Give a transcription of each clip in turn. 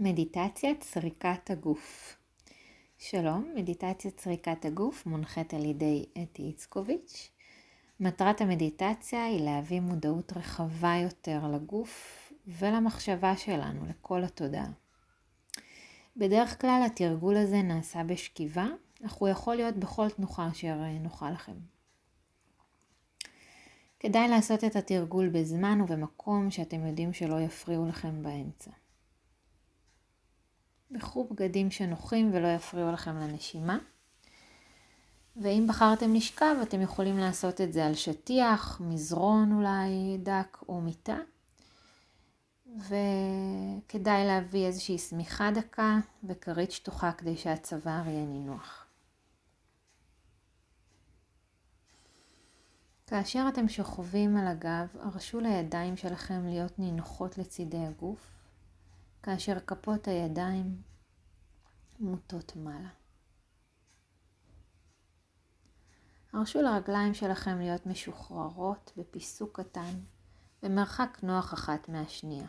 מדיטציית סריקת הגוף. שלום, מדיטציית סריקת הגוף מונחית על ידי אתי איצקוביץ'. מטרת המדיטציה היא להביא מודעות רחבה יותר לגוף ולמחשבה שלנו, לכל התודעה. בדרך כלל התרגול הזה נעשה בשכיבה, אך הוא יכול להיות בכל תנוחה אשר נוחה לכם. כדאי לעשות את התרגול בזמן ובמקום שאתם יודעים שלא יפריעו לכם באמצע. בחרו בגדים שנוחים ולא יפריעו לכם לנשימה. ואם בחרתם לשכב, אתם יכולים לעשות את זה על שטיח, מזרון אולי דק או מיטה. וכדאי להביא איזושהי שמיכה דקה וכרית שטוחה כדי שהצוואר יהיה נינוח. כאשר אתם שוכבים על הגב, הרשו לידיים שלכם להיות נינוחות לצידי הגוף. כאשר כפות הידיים מוטות מעלה. הרשו לרגליים שלכם להיות משוחררות בפיסוק קטן, במרחק נוח אחת מהשנייה.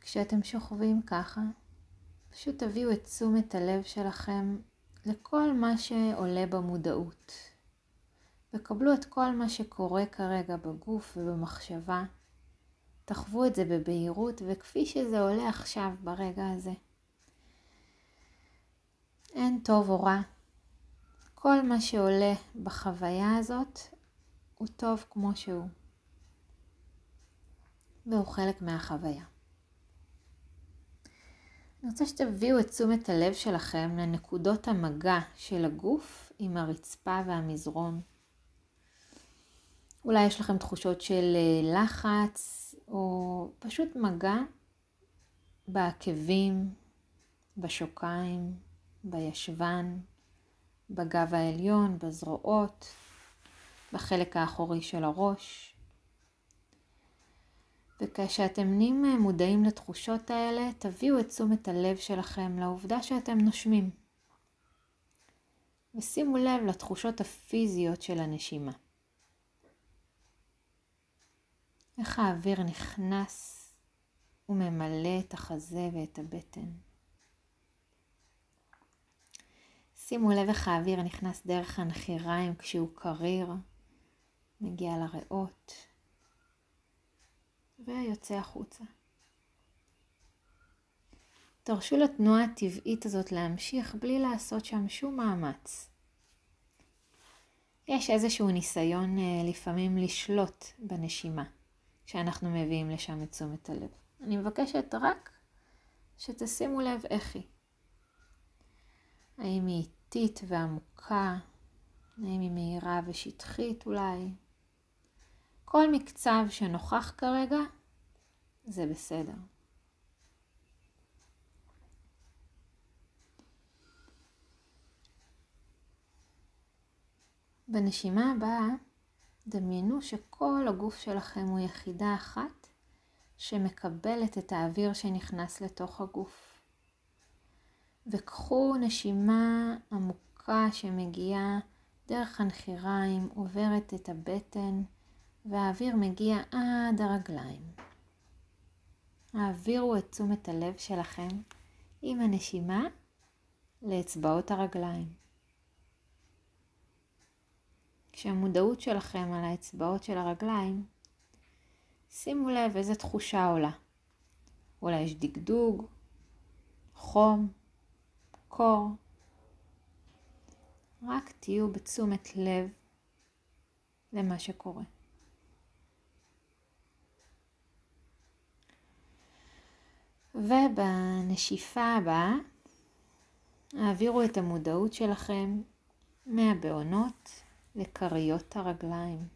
כשאתם שוכבים ככה, פשוט תביאו את תשומת הלב שלכם לכל מה שעולה במודעות. וקבלו את כל מה שקורה כרגע בגוף ובמחשבה. תחוו את זה בבהירות וכפי שזה עולה עכשיו ברגע הזה. אין טוב או רע. כל מה שעולה בחוויה הזאת הוא טוב כמו שהוא. והוא חלק מהחוויה. אני רוצה שתביאו את תשומת הלב שלכם לנקודות המגע של הגוף עם הרצפה והמזרון. אולי יש לכם תחושות של אה, לחץ, או פשוט מגע בעקבים, בשוקיים, בישבן, בגב העליון, בזרועות, בחלק האחורי של הראש. וכשאתם נהיים מודעים לתחושות האלה, תביאו את תשומת הלב שלכם לעובדה שאתם נושמים. ושימו לב לתחושות הפיזיות של הנשימה. איך האוויר נכנס וממלא את החזה ואת הבטן. שימו לב איך האוויר נכנס דרך הנחיריים כשהוא קריר, מגיע לריאות ויוצא החוצה. תרשו לתנועה הטבעית הזאת להמשיך בלי לעשות שם שום מאמץ. יש איזשהו ניסיון אה, לפעמים לשלוט בנשימה. שאנחנו מביאים לשם את תשומת הלב. אני מבקשת רק שתשימו לב איך היא. האם היא איטית ועמוקה? האם היא מהירה ושטחית אולי? כל מקצב שנוכח כרגע זה בסדר. בנשימה הבאה דמיינו שכל הגוף שלכם הוא יחידה אחת שמקבלת את האוויר שנכנס לתוך הגוף. וקחו נשימה עמוקה שמגיעה דרך הנחיריים, עוברת את הבטן, והאוויר מגיע עד הרגליים. העבירו את תשומת הלב שלכם עם הנשימה לאצבעות הרגליים. כשהמודעות שלכם על האצבעות של הרגליים, שימו לב איזה תחושה עולה. אולי יש דגדוג, חום, קור. רק תהיו בתשומת לב למה שקורה. ובנשיפה הבאה, העבירו את המודעות שלכם מהבעונות לכריות הרגליים,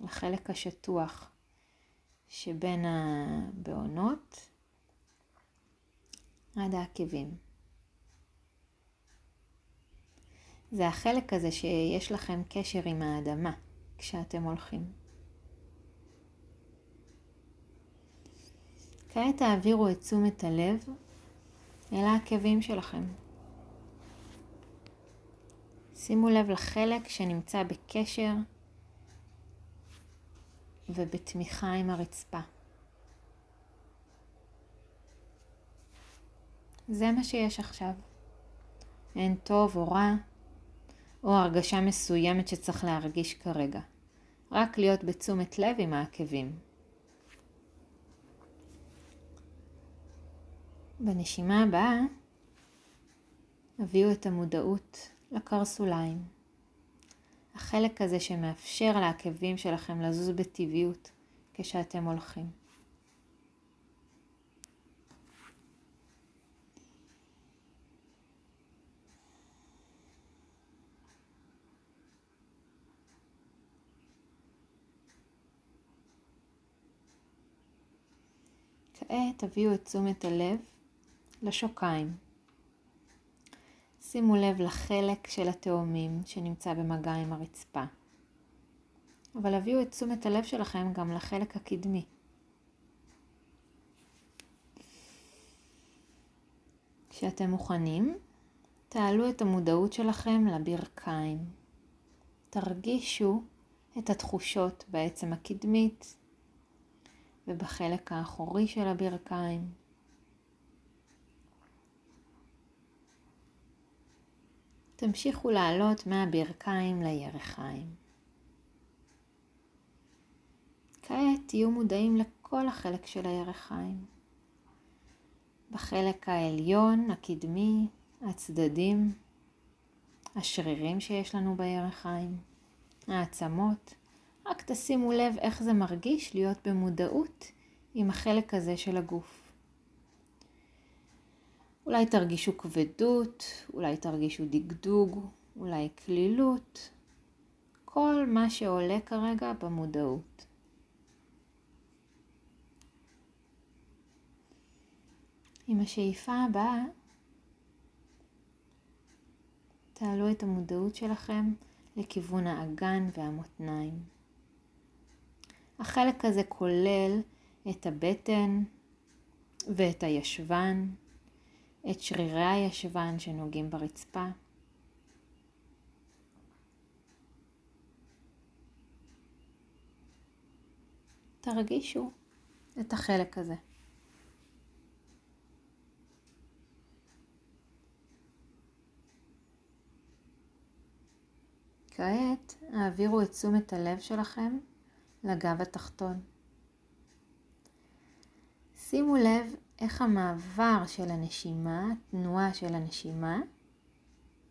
לחלק השטוח שבין הבעונות עד העקבים. זה החלק הזה שיש לכם קשר עם האדמה כשאתם הולכים. כעת תעבירו את תשומת הלב אל העקבים שלכם. שימו לב לחלק שנמצא בקשר ובתמיכה עם הרצפה. זה מה שיש עכשיו. אין טוב או רע, או הרגשה מסוימת שצריך להרגיש כרגע. רק להיות בתשומת לב עם העקבים. בנשימה הבאה, הביאו את המודעות לקרסוליים. החלק הזה שמאפשר לעקבים שלכם לזוז בטבעיות כשאתם הולכים. כעת תביאו את תשומת הלב לשוקיים. שימו לב לחלק של התאומים שנמצא במגע עם הרצפה. אבל הביאו את תשומת הלב שלכם גם לחלק הקדמי. כשאתם מוכנים, תעלו את המודעות שלכם לברכיים. תרגישו את התחושות בעצם הקדמית ובחלק האחורי של הברכיים. תמשיכו לעלות מהברכיים לירכיים. כעת תהיו מודעים לכל החלק של הירכיים. בחלק העליון, הקדמי, הצדדים, השרירים שיש לנו בירכיים, העצמות. רק תשימו לב איך זה מרגיש להיות במודעות עם החלק הזה של הגוף. אולי תרגישו כבדות, אולי תרגישו דגדוג, אולי כלילות, כל מה שעולה כרגע במודעות. עם השאיפה הבאה, תעלו את המודעות שלכם לכיוון האגן והמותניים. החלק הזה כולל את הבטן ואת הישבן, את שרירי הישבן שנוגעים ברצפה. תרגישו את החלק הזה. כעת העבירו את תשומת הלב שלכם לגב התחתון. שימו לב איך המעבר של הנשימה, התנועה של הנשימה,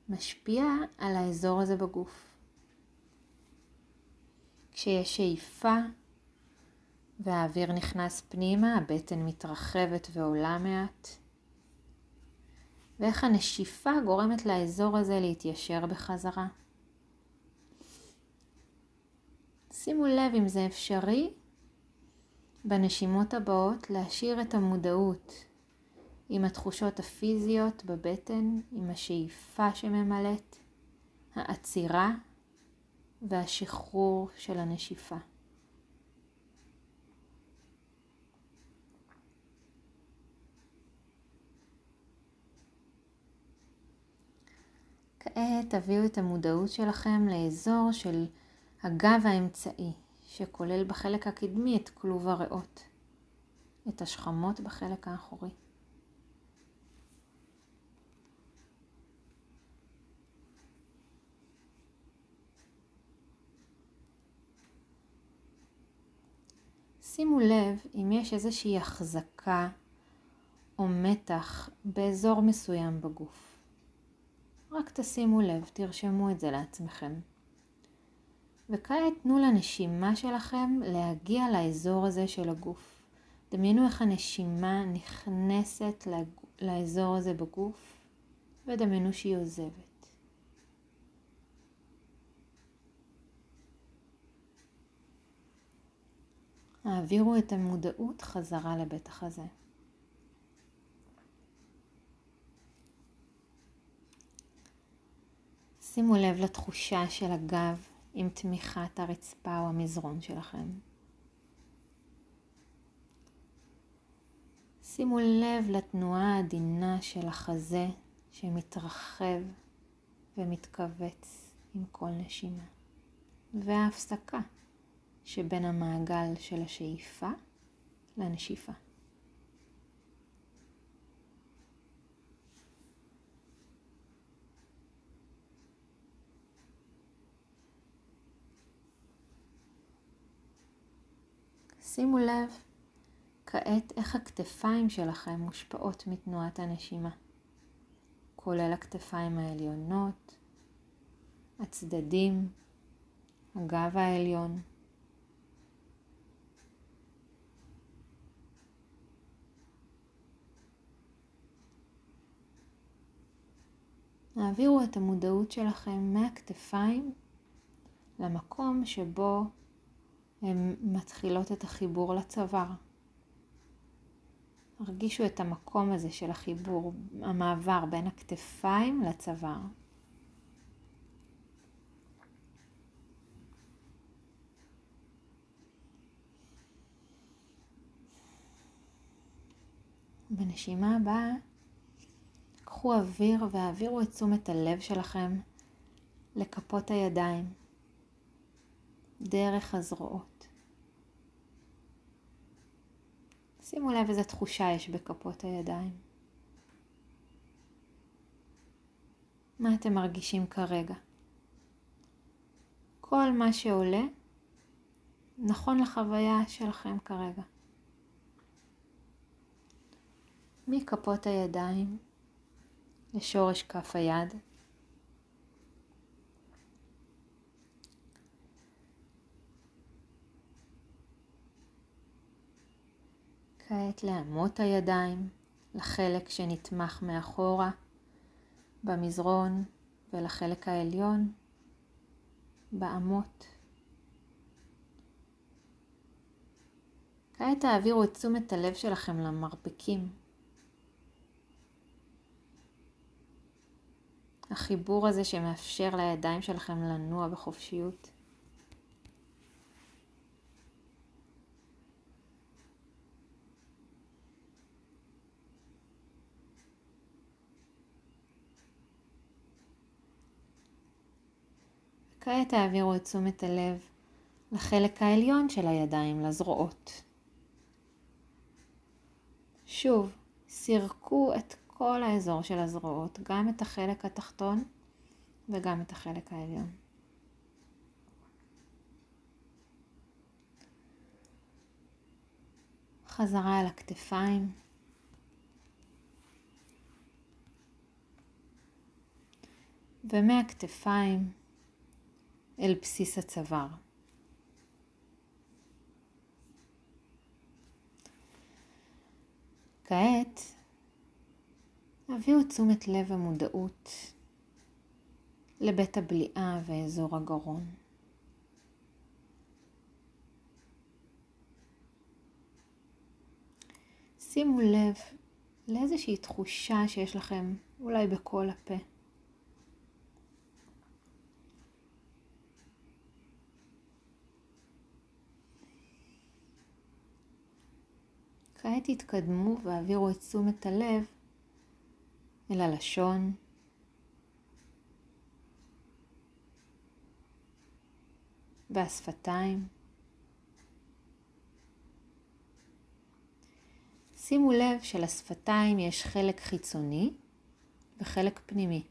משפיע על האזור הזה בגוף. כשיש שאיפה והאוויר נכנס פנימה, הבטן מתרחבת ועולה מעט. ואיך הנשיפה גורמת לאזור הזה להתיישר בחזרה. שימו לב אם זה אפשרי בנשימות הבאות להשאיר את המודעות עם התחושות הפיזיות בבטן, עם השאיפה שממלאת, העצירה והשחרור של הנשיפה. כעת תביאו את המודעות שלכם לאזור של הגב האמצעי, שכולל בחלק הקדמי את כלוב הריאות, את השכמות בחלק האחורי. שימו לב אם יש איזושהי החזקה או מתח באזור מסוים בגוף. רק תשימו לב, תרשמו את זה לעצמכם. וכעת תנו לנשימה שלכם להגיע לאזור הזה של הגוף. דמיינו איך הנשימה נכנסת לאזור הזה בגוף ודמיינו שהיא עוזבת. העבירו את המודעות חזרה לבית החזה. שימו לב לתחושה של הגב עם תמיכת הרצפה או המזרון שלכם. שימו לב לתנועה העדינה של החזה שמתרחב ומתכווץ עם כל נשימה, וההפסקה שבין המעגל של השאיפה לנשיפה. שימו לב כעת איך הכתפיים שלכם מושפעות מתנועת הנשימה, כולל הכתפיים העליונות, הצדדים, הגב העליון. העבירו את המודעות שלכם מהכתפיים למקום שבו הן מתחילות את החיבור לצוואר. הרגישו את המקום הזה של החיבור, המעבר בין הכתפיים לצוואר. בנשימה הבאה קחו אוויר והעבירו את תשומת הלב שלכם לכפות הידיים, דרך הזרועות. שימו לב איזה תחושה יש בכפות הידיים. מה אתם מרגישים כרגע? כל מה שעולה נכון לחוויה שלכם כרגע. מכפות הידיים לשורש כף היד. כעת לאמות הידיים, לחלק שנתמך מאחורה במזרון ולחלק העליון באמות. כעת תעבירו את תשומת הלב שלכם למרפקים. החיבור הזה שמאפשר לידיים שלכם לנוע בחופשיות. כעת תעבירו את תשומת הלב לחלק העליון של הידיים, לזרועות. שוב, סירקו את כל האזור של הזרועות, גם את החלק התחתון וגם את החלק העליון. חזרה אל הכתפיים. ומהכתפיים אל בסיס הצוואר. כעת הביאו תשומת לב ומודעות לבית הבליעה ואזור הגרון. שימו לב לאיזושהי תחושה שיש לכם אולי בכל הפה. כעת תתקדמו והעבירו את תשומת הלב אל הלשון. והשפתיים. שימו לב שלשפתיים יש חלק חיצוני וחלק פנימי.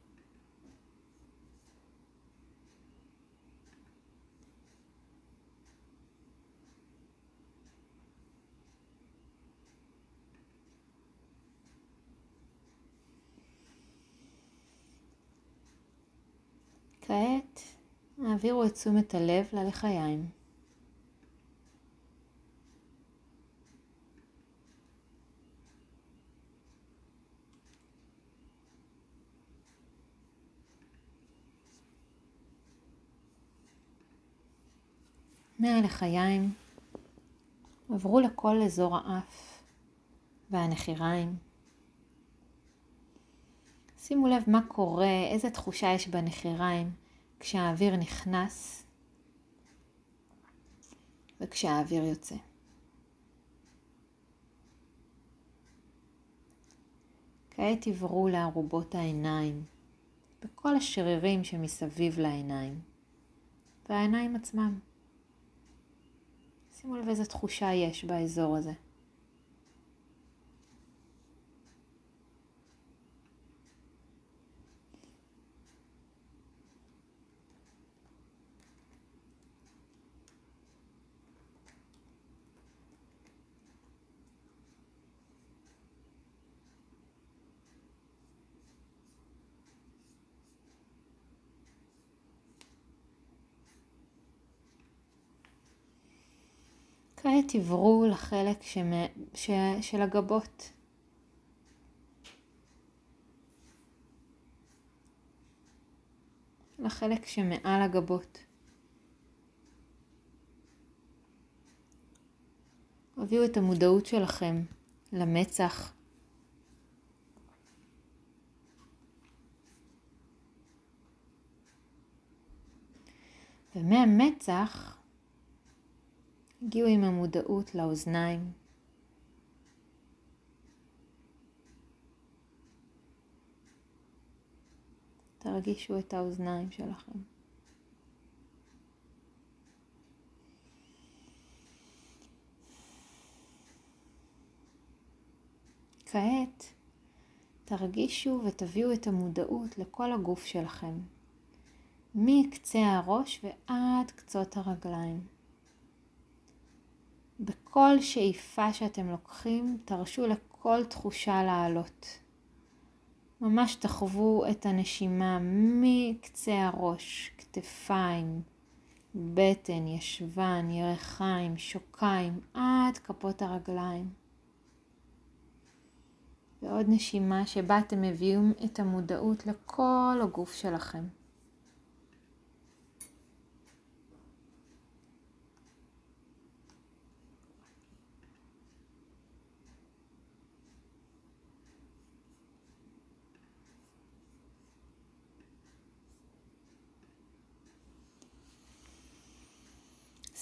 כעת העבירו את תשומת הלב ללחיים. מהלחיים עברו לכל אזור האף והנחיריים. שימו לב מה קורה, איזה תחושה יש בנחיריים כשהאוויר נכנס וכשהאוויר יוצא. כעת עברו לארובות העיניים, בכל השרירים שמסביב לעיניים, והעיניים עצמם. שימו לב איזה תחושה יש באזור הזה. כעת עברו לחלק שמ... ש... של הגבות. לחלק שמעל הגבות. הביאו את המודעות שלכם למצח. ומהמצח הגיעו עם המודעות לאוזניים. תרגישו את האוזניים שלכם. כעת תרגישו ותביאו את המודעות לכל הגוף שלכם, מקצה הראש ועד קצות הרגליים. בכל שאיפה שאתם לוקחים, תרשו לכל תחושה לעלות. ממש תחוו את הנשימה מקצה הראש, כתפיים, בטן, ישבן, ירחיים, שוקיים, עד כפות הרגליים. ועוד נשימה שבה אתם מביאים את המודעות לכל הגוף שלכם.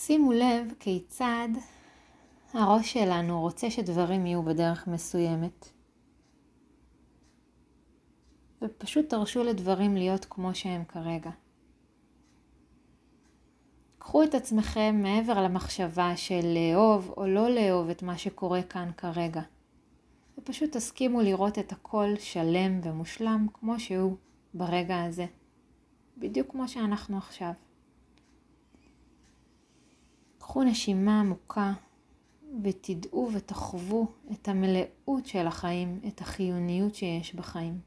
שימו לב כיצד הראש שלנו רוצה שדברים יהיו בדרך מסוימת. ופשוט תרשו לדברים להיות כמו שהם כרגע. קחו את עצמכם מעבר למחשבה של לאהוב או לא לאהוב את מה שקורה כאן כרגע. ופשוט תסכימו לראות את הכל שלם ומושלם כמו שהוא ברגע הזה. בדיוק כמו שאנחנו עכשיו. קחו נשימה עמוקה ותדעו ותחוו את המלאות של החיים, את החיוניות שיש בחיים.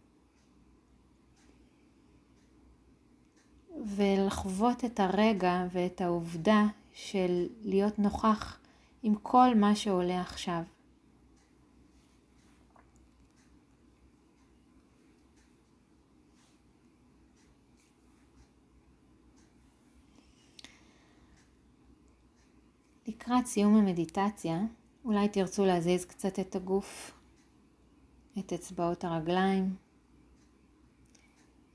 ולחוות את הרגע ואת העובדה של להיות נוכח עם כל מה שעולה עכשיו. לקראת סיום המדיטציה, אולי תרצו להזיז קצת את הגוף, את אצבעות הרגליים.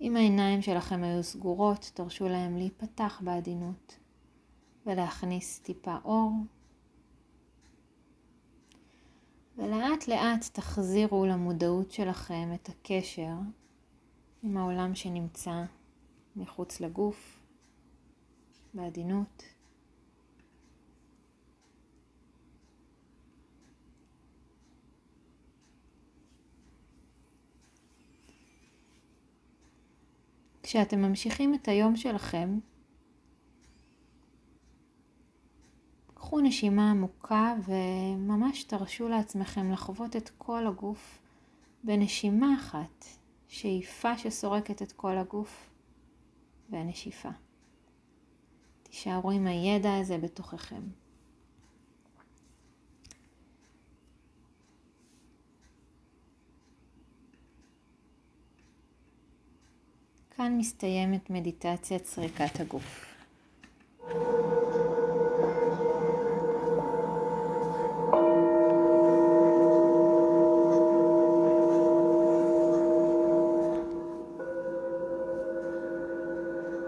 אם העיניים שלכם היו סגורות, תרשו להם להיפתח בעדינות ולהכניס טיפה אור. ולאט לאט תחזירו למודעות שלכם את הקשר עם העולם שנמצא מחוץ לגוף, בעדינות. כשאתם ממשיכים את היום שלכם, קחו נשימה עמוקה וממש תרשו לעצמכם לחוות את כל הגוף בנשימה אחת, שאיפה שסורקת את כל הגוף והנשיפה. תישארו עם הידע הזה בתוככם. כאן מסתיימת מדיטציית סריקת הגוף.